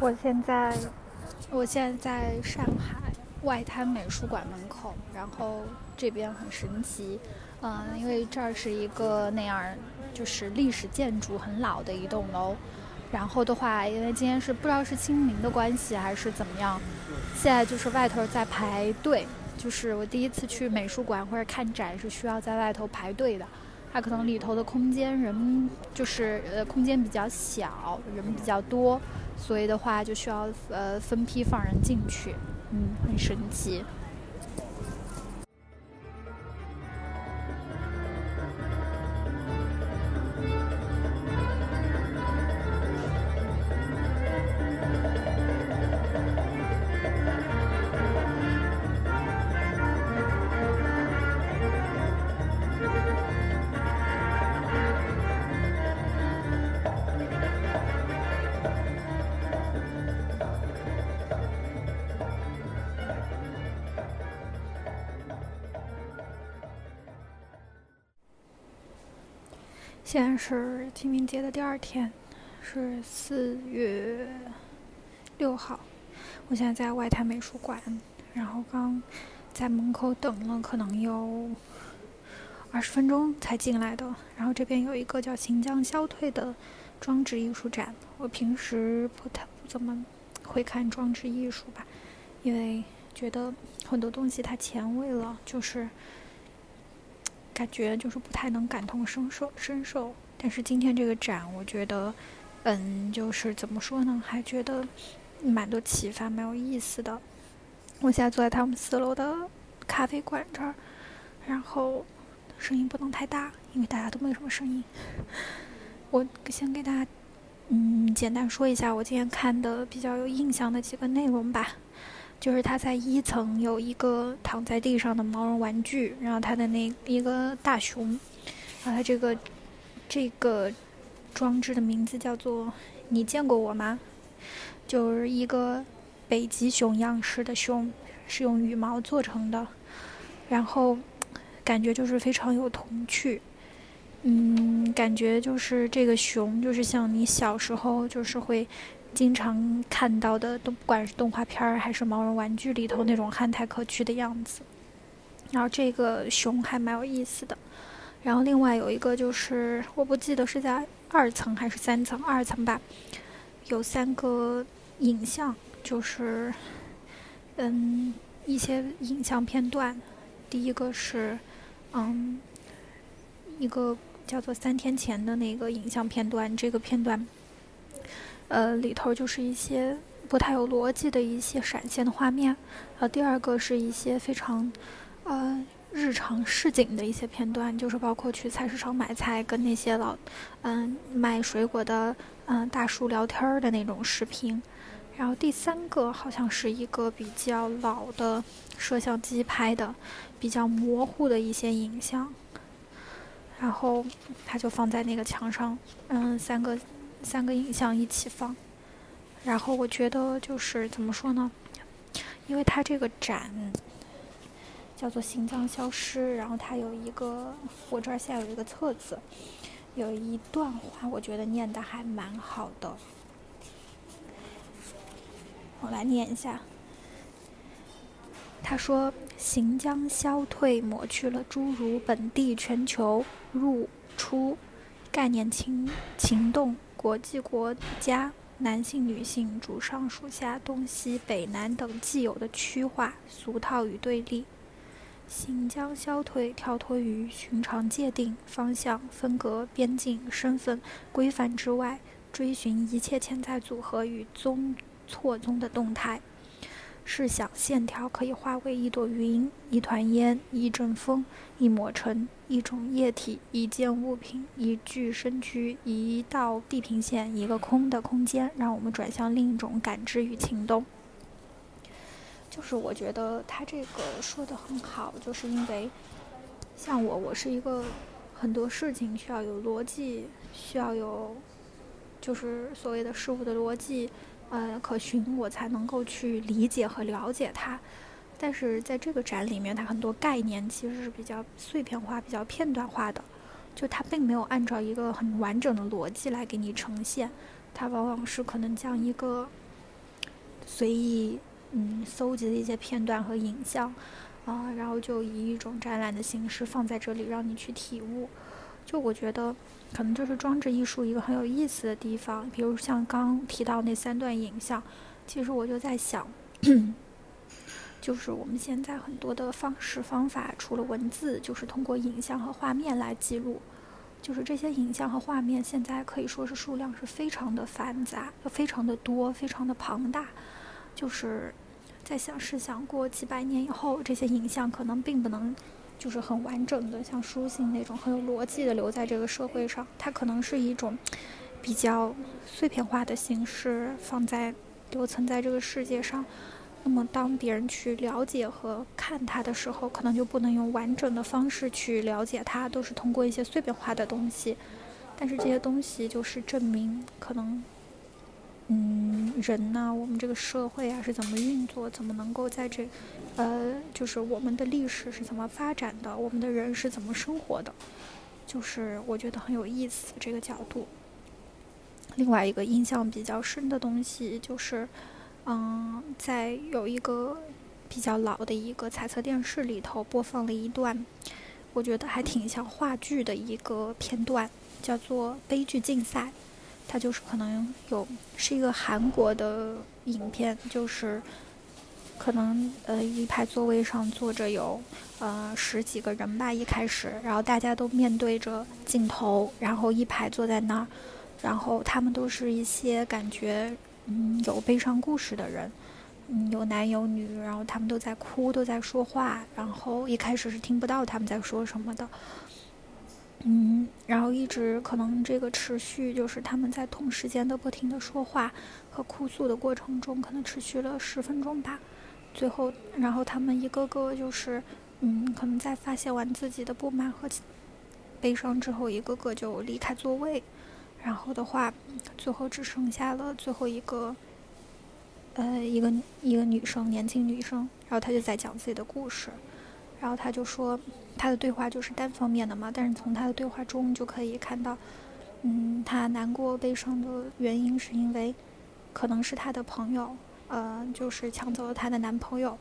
我现在，我现在在上海外滩美术馆门口，然后这边很神奇，嗯，因为这儿是一个那样就是历史建筑很老的一栋楼，然后的话，因为今天是不知道是清明的关系还是怎么样，现在就是外头在排队，就是我第一次去美术馆或者看展是需要在外头排队的。它可能里头的空间人就是呃空间比较小，人比较多，所以的话就需要呃分批放人进去，嗯，很神奇。现在是清明节的第二天，是四月六号。我现在在外滩美术馆，然后刚在门口等了可能有二十分钟才进来的。然后这边有一个叫“行将消退”的装置艺术展。我平时不太不怎么会看装置艺术吧，因为觉得很多东西它前卫了，就是。感觉就是不太能感同身受，身受。但是今天这个展，我觉得，嗯，就是怎么说呢，还觉得蛮多启发，蛮有意思的。我现在坐在他们四楼的咖啡馆这儿，然后声音不能太大，因为大家都没有什么声音。我先给大家，嗯，简单说一下我今天看的比较有印象的几个内容吧。就是他在一层有一个躺在地上的毛绒玩具，然后他的那一个大熊，然后他这个这个装置的名字叫做“你见过我吗？”就是一个北极熊样式的熊，是用羽毛做成的，然后感觉就是非常有童趣，嗯，感觉就是这个熊就是像你小时候就是会。经常看到的，都不管是动画片还是毛绒玩具里头那种憨态可掬的样子。然后这个熊还蛮有意思的。然后另外有一个就是，我不记得是在二层还是三层，二层吧，有三个影像，就是嗯一些影像片段。第一个是嗯一个叫做三天前的那个影像片段，这个片段。呃，里头就是一些不太有逻辑的一些闪现的画面，呃第二个是一些非常呃日常市井的一些片段，就是包括去菜市场买菜，跟那些老嗯卖水果的嗯大叔聊天的那种视频，然后第三个好像是一个比较老的摄像机拍的比较模糊的一些影像，然后他就放在那个墙上，嗯，三个。三个影像一起放，然后我觉得就是怎么说呢？因为它这个展叫做“行将消失”，然后它有一个，我这儿现在有一个册子，有一段话，我觉得念的还蛮好的。我来念一下。他说：“行将消退，抹去了诸如本地、全球、入出概念情情动。”国际国家、男性、女性、主上、属下、东西北南等既有的区划、俗套与对立，行将消退，跳脱于寻常界定、方向、分隔、边境、身份、规范之外，追寻一切潜在组合与宗错综的动态。试想，线条可以化为一朵云、一团烟、一阵风、一抹尘、一种液体、一件物品、一具身躯、一道地平线、一个空的空间，让我们转向另一种感知与情动。就是我觉得他这个说的很好，就是因为像我，我是一个很多事情需要有逻辑，需要有就是所谓的事物的逻辑。呃，可循我才能够去理解和了解它，但是在这个展里面，它很多概念其实是比较碎片化、比较片段化的，就它并没有按照一个很完整的逻辑来给你呈现，它往往是可能将一个随意嗯搜集的一些片段和影像，啊，然后就以一种展览的形式放在这里，让你去体悟。就我觉得，可能就是装置艺术一个很有意思的地方。比如像刚提到那三段影像，其实我就在想，就是我们现在很多的方式方法，除了文字，就是通过影像和画面来记录。就是这些影像和画面，现在可以说是数量是非常的繁杂，非常的多，非常的庞大。就是在想，试想过几百年以后，这些影像可能并不能。就是很完整的，像书信那种很有逻辑的留在这个社会上，它可能是一种比较碎片化的形式放在留存在这个世界上。那么，当别人去了解和看它的时候，可能就不能用完整的方式去了解它，都是通过一些碎片化的东西。但是这些东西就是证明可能。嗯，人呢，我们这个社会啊是怎么运作？怎么能够在这，呃，就是我们的历史是怎么发展的？我们的人是怎么生活的？就是我觉得很有意思这个角度。另外一个印象比较深的东西就是，嗯，在有一个比较老的一个彩色电视里头播放了一段，我觉得还挺像话剧的一个片段，叫做《悲剧竞赛》。它就是可能有是一个韩国的影片，就是可能呃一排座位上坐着有呃十几个人吧，一开始，然后大家都面对着镜头，然后一排坐在那儿，然后他们都是一些感觉嗯有悲伤故事的人，嗯有男有女，然后他们都在哭，都在说话，然后一开始是听不到他们在说什么的。嗯，然后一直可能这个持续，就是他们在同时间的不停的说话和哭诉的过程中，可能持续了十分钟吧。最后，然后他们一个个就是，嗯，可能在发泄完自己的不满和悲伤之后，一个个就离开座位。然后的话，最后只剩下了最后一个，呃，一个一个女生，年轻女生。然后她就在讲自己的故事。然后他就说。他的对话就是单方面的嘛，但是从他的对话中就可以看到，嗯，他难过悲伤的原因是因为，可能是他的朋友，呃，就是抢走了他的男朋友，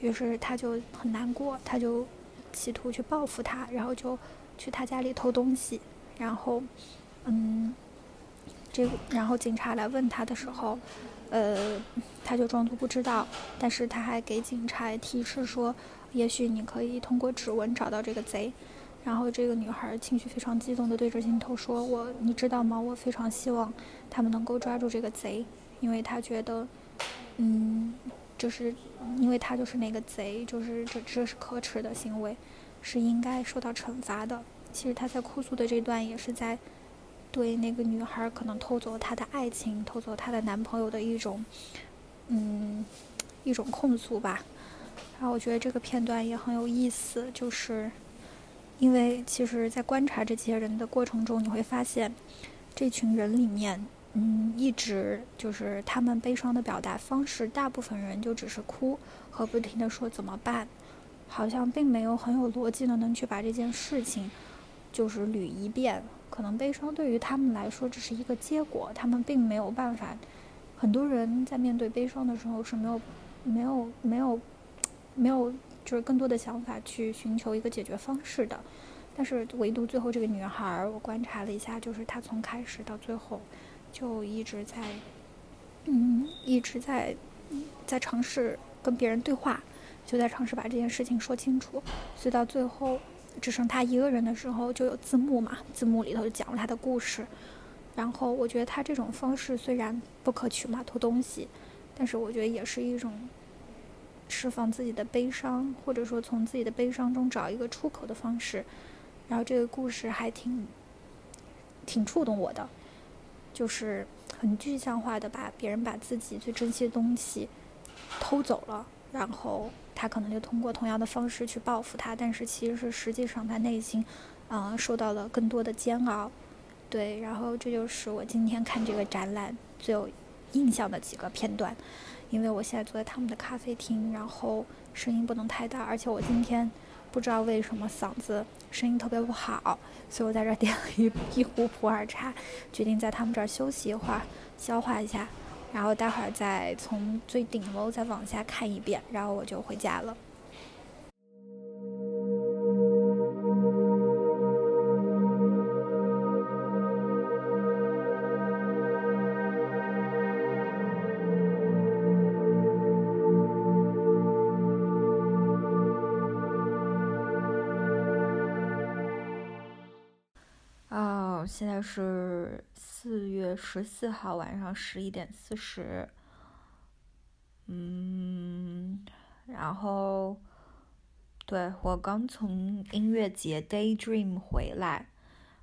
于是他就很难过，他就企图去报复他，然后就去他家里偷东西，然后，嗯，这然后警察来问他的时候，呃，他就装作不知道，但是他还给警察提示说。也许你可以通过指纹找到这个贼，然后这个女孩情绪非常激动地对着镜头说：“我，你知道吗？我非常希望他们能够抓住这个贼，因为她觉得，嗯，就是因为他就是那个贼，就是这这是可耻的行为，是应该受到惩罚的。其实她在哭诉的这段也是在对那个女孩可能偷走她的爱情、偷走她的男朋友的一种，嗯，一种控诉吧。”然后我觉得这个片段也很有意思，就是因为其实，在观察这些人的过程中，你会发现，这群人里面，嗯，一直就是他们悲伤的表达方式，大部分人就只是哭和不停的说怎么办，好像并没有很有逻辑的能去把这件事情就是捋一遍。可能悲伤对于他们来说只是一个结果，他们并没有办法。很多人在面对悲伤的时候是没有、没有、没有。没有，就是更多的想法去寻求一个解决方式的，但是唯独最后这个女孩儿，我观察了一下，就是她从开始到最后，就一直在，嗯，一直在，在尝试跟别人对话，就在尝试把这件事情说清楚，所以到最后只剩她一个人的时候，就有字幕嘛，字幕里头就讲了她的故事，然后我觉得她这种方式虽然不可取嘛，偷东西，但是我觉得也是一种。释放自己的悲伤，或者说从自己的悲伤中找一个出口的方式，然后这个故事还挺挺触动我的，就是很具象化的把别人把自己最珍惜的东西偷走了，然后他可能就通过同样的方式去报复他，但是其实是实际上他内心嗯受到了更多的煎熬，对，然后这就是我今天看这个展览最有印象的几个片段。因为我现在坐在他们的咖啡厅，然后声音不能太大，而且我今天不知道为什么嗓子声音特别不好，所以我在这点了一一壶普洱茶，决定在他们这儿休息一会儿，消化一下。然后待会儿再从最顶楼再往下看一遍，然后我就回家了。现在是四月十四号晚上十一点四十。嗯，然后，对我刚从音乐节 Daydream 回来，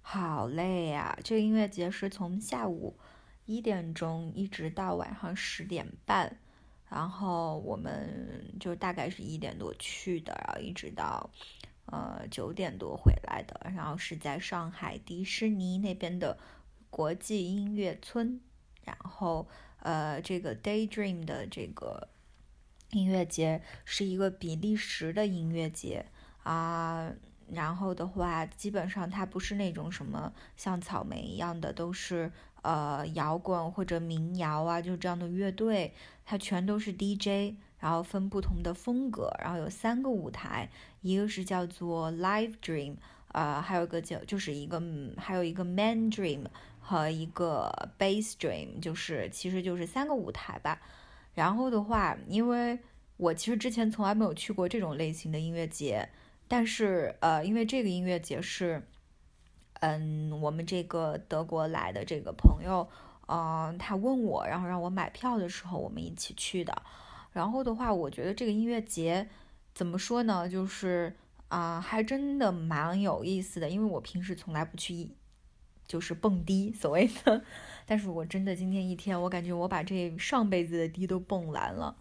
好累呀！这个音乐节是从下午一点钟一直到晚上十点半，然后我们就大概是一点多去的，然后一直到呃九点多回来的，然后是在上海迪士尼那边的国际音乐村，然后。呃，这个 Daydream 的这个音乐节是一个比利时的音乐节啊，然后的话，基本上它不是那种什么像草莓一样的，都是呃摇滚或者民谣啊，就这样的乐队，它全都是 DJ，然后分不同的风格，然后有三个舞台，一个是叫做 Live Dream，呃，还有一个叫就是一个还有一个 Main Dream。和一个 Base dream，就是其实就是三个舞台吧。然后的话，因为我其实之前从来没有去过这种类型的音乐节，但是呃，因为这个音乐节是，嗯，我们这个德国来的这个朋友，嗯，他问我，然后让我买票的时候，我们一起去的。然后的话，我觉得这个音乐节怎么说呢？就是啊，还真的蛮有意思的，因为我平时从来不去。就是蹦迪，所谓的，但是我真的今天一天，我感觉我把这上辈子的迪都蹦完了，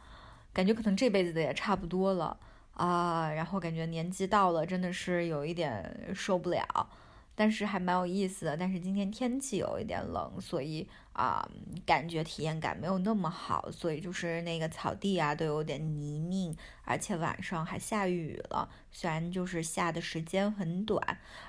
感觉可能这辈子的也差不多了啊，然后感觉年纪到了，真的是有一点受不了。但是还蛮有意思的，但是今天天气有一点冷，所以啊，感觉体验感没有那么好，所以就是那个草地啊都有点泥泞，而且晚上还下雨了，虽然就是下的时间很短。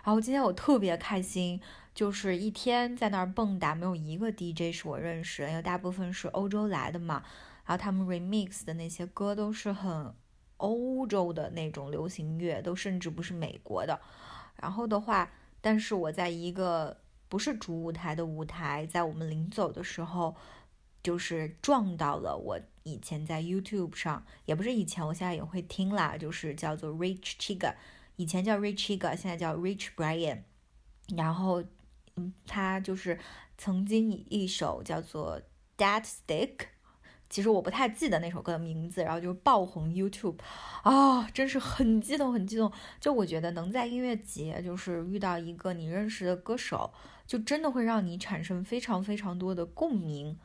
然后今天我特别开心，就是一天在那儿蹦跶，没有一个 DJ 是我认识，因为大部分是欧洲来的嘛，然后他们 remix 的那些歌都是很欧洲的那种流行乐，都甚至不是美国的。然后的话。但是我在一个不是主舞台的舞台，在我们临走的时候，就是撞到了我以前在 YouTube 上，也不是以前，我现在也会听啦，就是叫做 Rich Chiga，以前叫 Rich Chiga，现在叫 Rich Brian，然后，嗯，他就是曾经以一首叫做 Dead Stick。其实我不太记得那首歌的名字，然后就爆红 YouTube，啊，真是很激动，很激动。就我觉得能在音乐节就是遇到一个你认识的歌手，就真的会让你产生非常非常多的共鸣。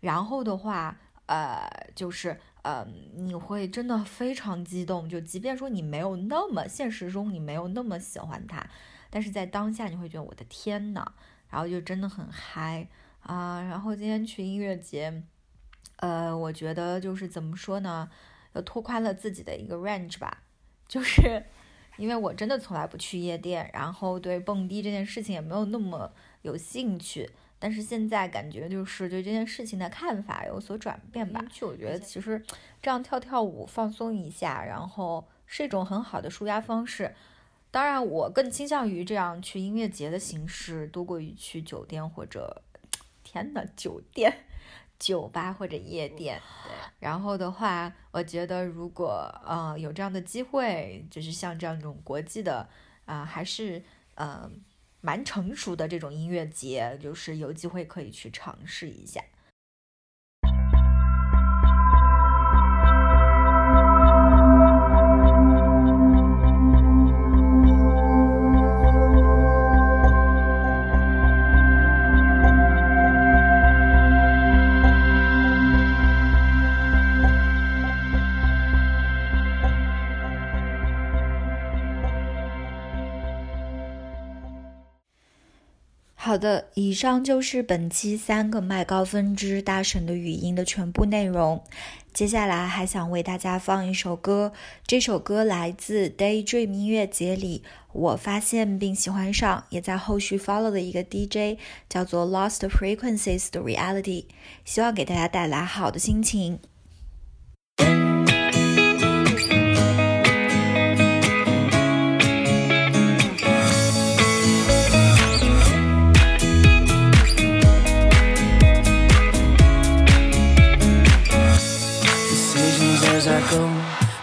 然后的话，呃，就是呃，你会真的非常激动。就即便说你没有那么现实中你没有那么喜欢他，但是在当下你会觉得我的天呐，然后就真的很嗨啊。然后今天去音乐节。呃，我觉得就是怎么说呢，又拓宽了自己的一个 range 吧。就是因为我真的从来不去夜店，然后对蹦迪这件事情也没有那么有兴趣。但是现在感觉就是对这件事情的看法有所转变吧。去，我觉得其实这样跳跳舞放松一下，然后是一种很好的舒压方式。当然，我更倾向于这样去音乐节的形式多过于去酒店或者，天呐，酒店。酒吧或者夜店，对。然后的话，我觉得如果呃有这样的机会，就是像这样一种国际的啊，还是呃蛮成熟的这种音乐节，就是有机会可以去尝试一下。好的，以上就是本期三个麦高分支大神的语音的全部内容。接下来还想为大家放一首歌，这首歌来自 Daydream 音乐节里我发现并喜欢上，也在后续 follow 的一个 DJ，叫做 Lost Frequencies 的 Reality，希望给大家带来好的心情。